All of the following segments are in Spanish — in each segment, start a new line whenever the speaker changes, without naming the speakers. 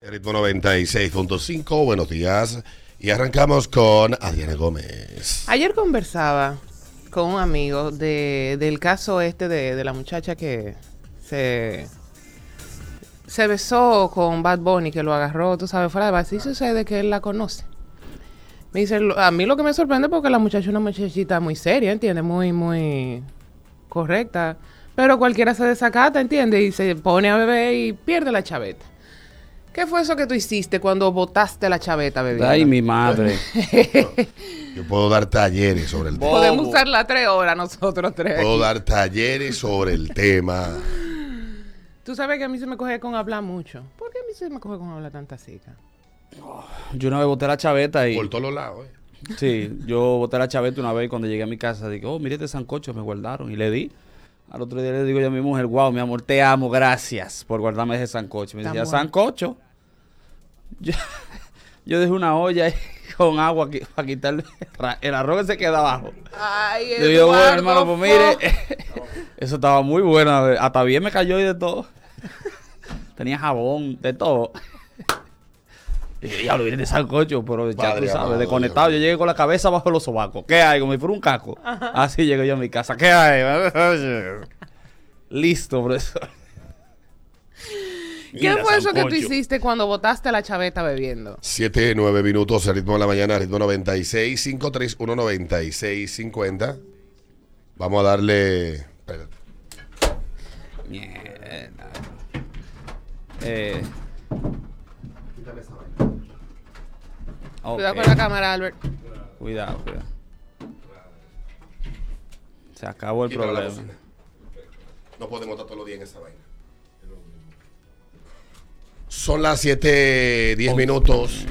Ritmo 96.5, buenos días. Y arrancamos con Adriana Gómez.
Ayer conversaba con un amigo de, del caso este de, de la muchacha que se, se besó con Bad Bunny, que lo agarró, tú sabes, fuera de base. Y sucede que él la conoce. Me dice, "Lo- a mí lo que me sorprende porque la muchacha es una muchachita muy seria, ¿entiendes? Muy, muy correcta. Pero cualquiera se desacata, ¿entiendes? Y se pone a beber y pierde la chaveta. ¿Qué fue eso que tú hiciste cuando botaste la chaveta, bebé?
Ay, mi madre.
Yo puedo dar talleres sobre el tema.
Podemos
Bobo.
usarla tres horas nosotros tres.
Puedo dar talleres sobre el tema.
Tú sabes que a mí se me coge con hablar mucho. ¿Por qué a mí se me coge con hablar tanta cica?
Yo una vez boté la chaveta y...
Por todos los lados, ¿eh?
Sí, yo boté la chaveta una vez y cuando llegué a mi casa dije, oh, mire este sancocho, me guardaron. Y le di. Al otro día le digo yo a mi mujer, wow, mi amor, te amo, gracias por guardarme ese sancocho. Me decía, sancocho. Yo, yo dejé una olla ahí con agua aquí para quitarle el arroz que se queda abajo.
Ay,
digo, bueno, hermano, pues mire, eso estaba muy bueno. Hasta bien me cayó y de todo. Tenía jabón, de todo. Y dije, diablo, viene de sancocho, pero ya
Padre
tú sabes,
amado,
desconectado. Yo llegué con la cabeza bajo los sobacos. ¿Qué hay? Como si fuera un caco. Así llegué yo a mi casa. ¿Qué hay? Listo, profesor.
¿Qué fue eso que tú hiciste cuando botaste la chaveta bebiendo?
7, 9 minutos, el ritmo de la mañana, ritmo 96, 531 96 50. Vamos a darle. espérate.
Mierda. Eh. Ok.
Cuidado con la cámara, Albert.
Cuidado, cuidado. Se acabó el problema.
No podemos estar todos los días en esa vaina. Son las 7, 10 minutos.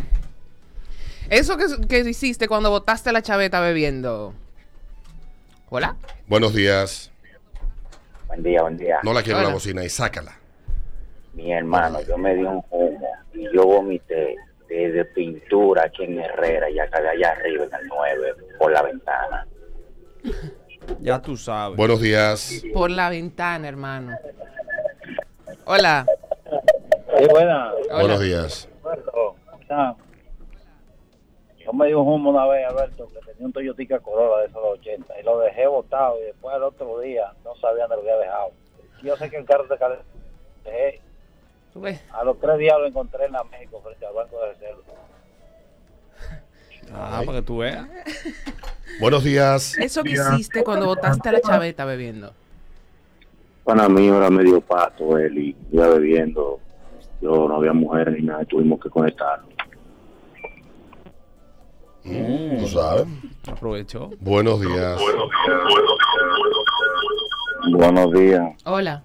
Eso que, que hiciste cuando botaste la chaveta bebiendo. ¿Hola?
Buenos días.
Buen día, buen día.
No la quiero
Hola.
la bocina y sácala.
Mi hermano, yo me di un humo y yo vomité desde pintura aquí en Herrera y acá de allá arriba en el 9 por la ventana.
Ya tú sabes.
Buenos días.
Por la ventana, hermano. Hola.
Sí, buena.
Buenos días.
Alberto, Yo me di un humo una vez, Alberto, que tenía un Toyota Corolla de esos de 80 y lo dejé botado y después al otro día no sabía dónde lo había dejado. Yo sé que el carro se calentó. Dejé.
Ves.
A los tres días lo encontré en la México frente al banco de reserva.
Ah, para que tú veas.
Buenos días.
Eso que hiciste cuando botaste la chaveta bebiendo.
Para mí era medio pato él y iba bebiendo. Yo no había mujeres ni nada, tuvimos que conectarnos.
Mm, ¿Tú sabes?
Aprovechó.
Buenos días.
Buenos días.
Hola.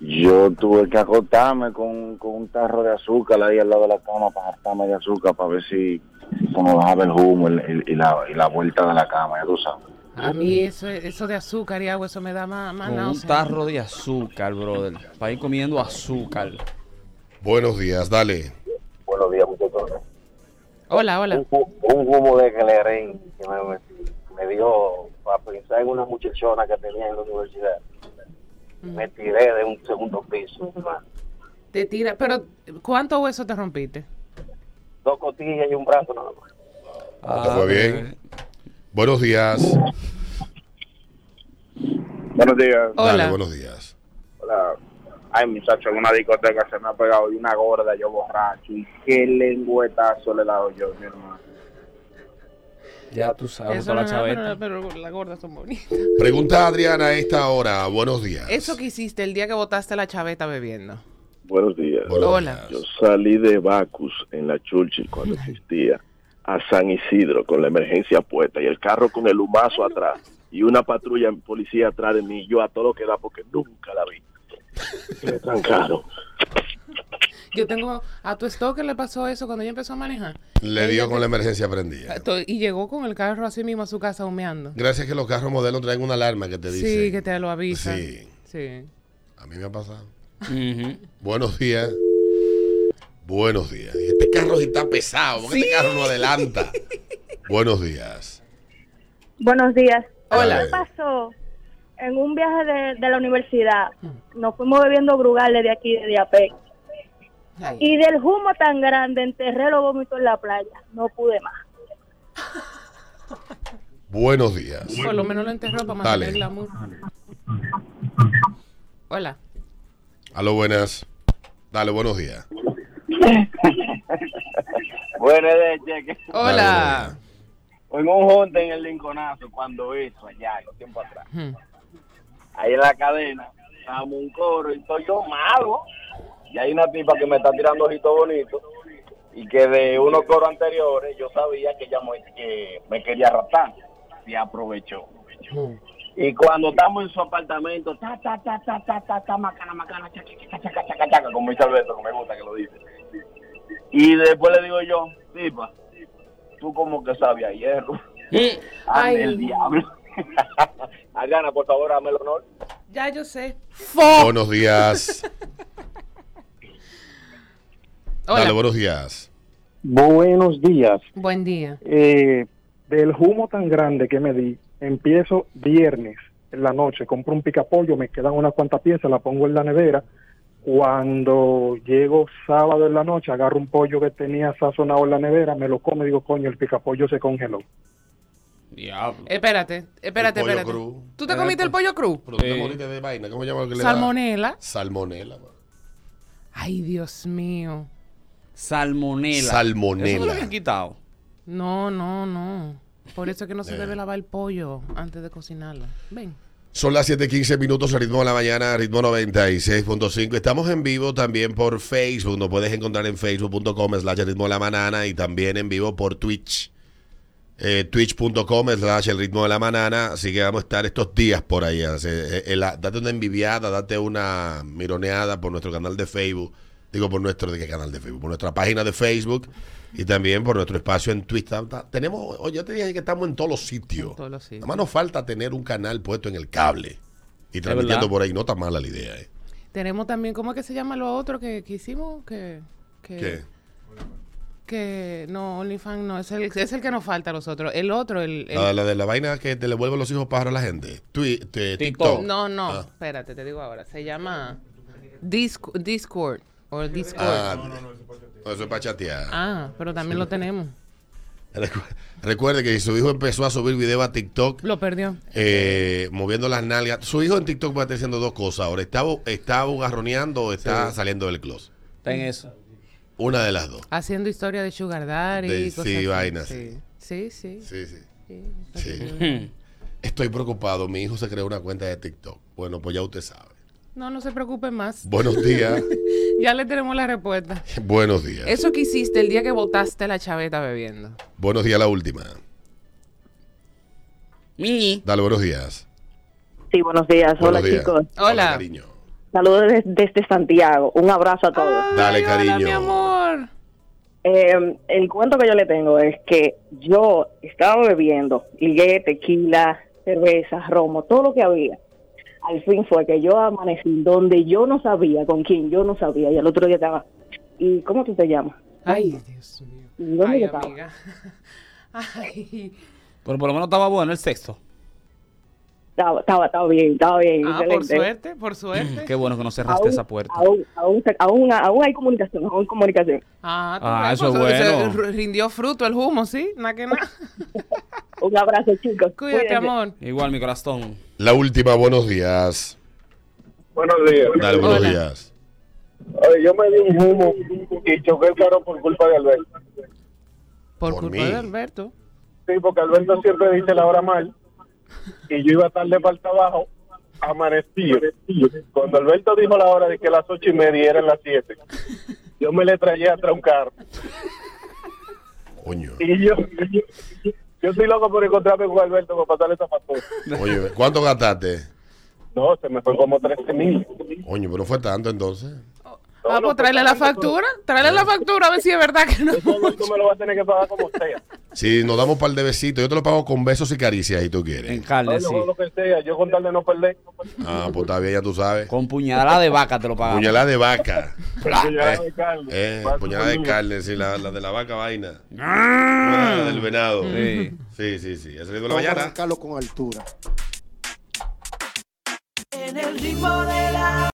Yo tuve que acostarme con, con un tarro de azúcar ahí al lado de la cama para hartarme de azúcar para ver si se me bajaba el humo y, la, y la vuelta de la cama, ya tú sabes.
A mí eso, eso de azúcar y agua, eso me da más, más
Con un tarro de azúcar, brother. Para ir comiendo azúcar.
Buenos días. Dale.
Buenos días, muchachos.
Hola, hola.
un, hu- un humo de Galerín que me, me, me dio para pensar en una muchachona que tenía en la universidad. Me tiré de un segundo piso.
Te tira. Pero, ¿cuántos huesos te rompiste?
Dos costillas y un brazo nada más.
¿Te fue bien? Buenos días.
Buenos días.
Hola.
Dale, buenos días.
Hola. Ay, muchacho, en una discoteca se me ha pegado y una gorda, yo borracho. ¿Y qué lengüetazo le he dado yo, mi hermano?
Ya tú sabes,
Eso
con la chaveta.
pero, pero las gordas son bonitas.
Pregunta a Adriana a esta hora. Buenos días.
Eso que hiciste el día que botaste la chaveta bebiendo.
Buenos días.
Buenos
Hola.
Yo salí de Bacus en la Churchill cuando existía a San Isidro con la emergencia puesta y el carro con el humazo atrás y una patrulla en policía atrás de mí. Yo a todo lo que da porque nunca la vi. Me trancaron.
Yo tengo. A tu stalker le pasó eso cuando ella empezó a manejar.
Le dio
te-
con la emergencia prendida.
Y llegó con el carro así mismo a su casa humeando.
Gracias que los carros modernos traen una alarma que te dice.
Sí, que te lo avisa.
Sí.
Sí.
A mí me ha pasado.
Ujú.
Buenos días. Buenos días. Este carro sí está pesado, porque este carro no adelanta. Buenos días.
Buenos días.
Hola.
¿Qué pasó? En un viaje de, de la universidad, nos fuimos bebiendo brugales de aquí, de Diapec.
Ay.
Y del humo tan grande enterré los vómitos en la playa. No pude más.
Buenos días.
Por lo menos lo enterró para mantener el glamour. Hola.
Aló, buenas. Dale, buenos días.
Buenas cheque.
Hola.
En un junte en el Lincolnazo, cuando eso, allá, los tiempos atrás.
Hmm.
Ahí en la cadena, estábamos un coro y estoy yo malo. Y hay una tipa que me está tirando ojitos bonitos. Y que de unos coros anteriores yo sabía que ella me, que me quería raptar. Y aprovechó. Y cuando estamos en su apartamento, ta, ta, ta, ta, ta, ta, ta, macana, macana, chaca, chaca, chaca, chaca, chaca, como dice Alberto, que me gusta que lo dice. Y después le digo yo, tipa, tú como que sabes a hierro.
Ay.
Ande el diablo. Adriana, por favor, dame el honor.
Ya yo sé.
Buenos días.
Hola.
Dale, buenos días.
Buenos días.
Buen día.
Eh, del humo tan grande que me di, empiezo viernes en la noche, compro un picapollo, me quedan unas cuantas piezas, la pongo en la nevera. Cuando llego sábado en la noche, agarro un pollo que tenía sazonado en la nevera, me lo como y digo, coño, el picapollo se congeló.
Diablo.
Espérate, espérate,
El pollo
espérate.
cru.
¿Tú te comiste el pollo cru?
Pero tú te moriste de vaina. ¿Cómo?
Salmonela.
Salmonela. man.
Ay, Dios mío.
Salmonela.
Salmonela.
Eso no lo habían quitado.
No, no, no. Por eso es que no se
Eh.
debe lavar el pollo antes de cocinarlo. Ven.
Son las 7:15 minutos, ritmo de la mañana, ritmo 96.5. Estamos en vivo también por Facebook. Nos puedes encontrar en facebook.com slash ritmo de la manana y también en vivo por Twitch. Eh, Twitch.com slash el ritmo de la manana. Así que vamos a estar estos días por ahí. Eh, eh, date una envidiada, date una mironeada por nuestro canal de Facebook. Digo, por nuestro, ¿de qué canal de Facebook? Por nuestra página de Facebook y también por nuestro espacio en Twitter. Tenemos, oye, yo te dije que estamos en todos los sitios.
En todos los sitios.
Nada más nos falta tener un canal puesto en el cable y transmitiendo por ahí. No está mala la idea, ¿eh?
Tenemos también, ¿cómo es que se llama lo otro que, que hicimos? Que, que,
¿Qué?
que no, OnlyFans no, es el, es el que nos falta a los otros. El otro, el... el-
La, la de la vaina que te le vuelven los hijos pájaros a la gente. Twi- te- TikTok.
no, no,
Ah.
espérate, te digo ahora. Se llama Disc- Discord o Discord.
Ah, no, eso es para chatear.
Ah, pero también lo tenemos.
Recu- Recuerde que su hijo empezó a subir video a TikTok
Lo perdió.
eh, moviendo las nalgas. Su hijo en TikTok va a estar haciendo dos cosas ahora. ¿Está, está bugarroneando o está saliendo del closet?
Está en eso.
Una de las dos.
Haciendo historia de Sugar Daddy.
De-
y cosas
sí,
así.
vainas,
Sí, sí, sí.
Sí, sí.
sí.
Sí. Estoy preocupado. Mi hijo se creó una cuenta de TikTok. Bueno, pues ya usted sabe.
No, no se preocupe más.
Buenos días.
Ya le tenemos la respuesta.
Buenos días.
Eso que hiciste el día que botaste la chaveta bebiendo.
Buenos días, la última.
Miñi.
Dale, buenos días.
Sí, buenos días.
Buenos
Hola,
días.
chicos.
Hola.
cariño.
Saludos des- desde Santiago. Un abrazo a todos.
Dale,
Ay, hola,
cariño.
mi amor.
Eh, el cuento que yo le tengo es que yo estaba bebiendo ligué, tequila, cerveza, romo, todo lo que había. Al fin fue que yo amanecí donde yo no sabía, con quién yo no sabía, y el otro día estaba. ¿Y cómo tú te llamas?
Ay, Dios mío.
¿Y dónde
Ay,
yo estaba?
amiga. Ay.
Pero por lo menos estaba bueno el sexto.
Estaba, estaba, estaba bien, estaba bien.
Ah, por suerte, por suerte.
Qué bueno que no cerraste
Aún,
esa puerta.
aún, aún, aún, aún hay comunicación, aún hay comunicación.
Ah,
Ah, eso es bueno.
se rindió fruto el humo, ¿sí? Nada que nada.
Un abrazo, chicos.
Cuídate, amor.
Igual mi corazón.
La última, buenos días.
Buenos días.
Dale, buenos
Hola.
días.
Oye, yo me di un humo y choqué el carro por culpa de Alberto.
Por,
Por
culpa
mí.
de Alberto.
Sí, porque Alberto siempre dice la hora mal. Y yo iba tarde para el trabajo, amanecido. Cuando Alberto dijo la hora de que las ocho y media eran las siete, yo me le traía atrás un carro.
Coño.
Y yo, yo, yo estoy loco por encontrarme con Alberto para pasarle esa factura.
Oye, ¿cuánto gastaste?
No, se me fue como 13 mil.
Coño, pero fue tanto entonces.
Ah, pues tráele la factura. Tráele la factura a ver si es verdad que no.
Esto me lo va a tener que pagar como sea.
Si nos damos par de besitos, yo te lo pago con besos y caricias si tú
En
quieres.
carne,
Oye,
sí.
lo que sea, yo con tal de no perder.
Ah, pues está bien, ya tú sabes.
Con puñalada de vaca te lo pagamos.
Puñalada de vaca.
Puñalada de carne.
Eh, puñalada de carne, sí, la, la de la vaca vaina. La del venado.
Sí.
Sí, sí, sí. De la mañana.
sacarlo con altura.
En el ritmo de la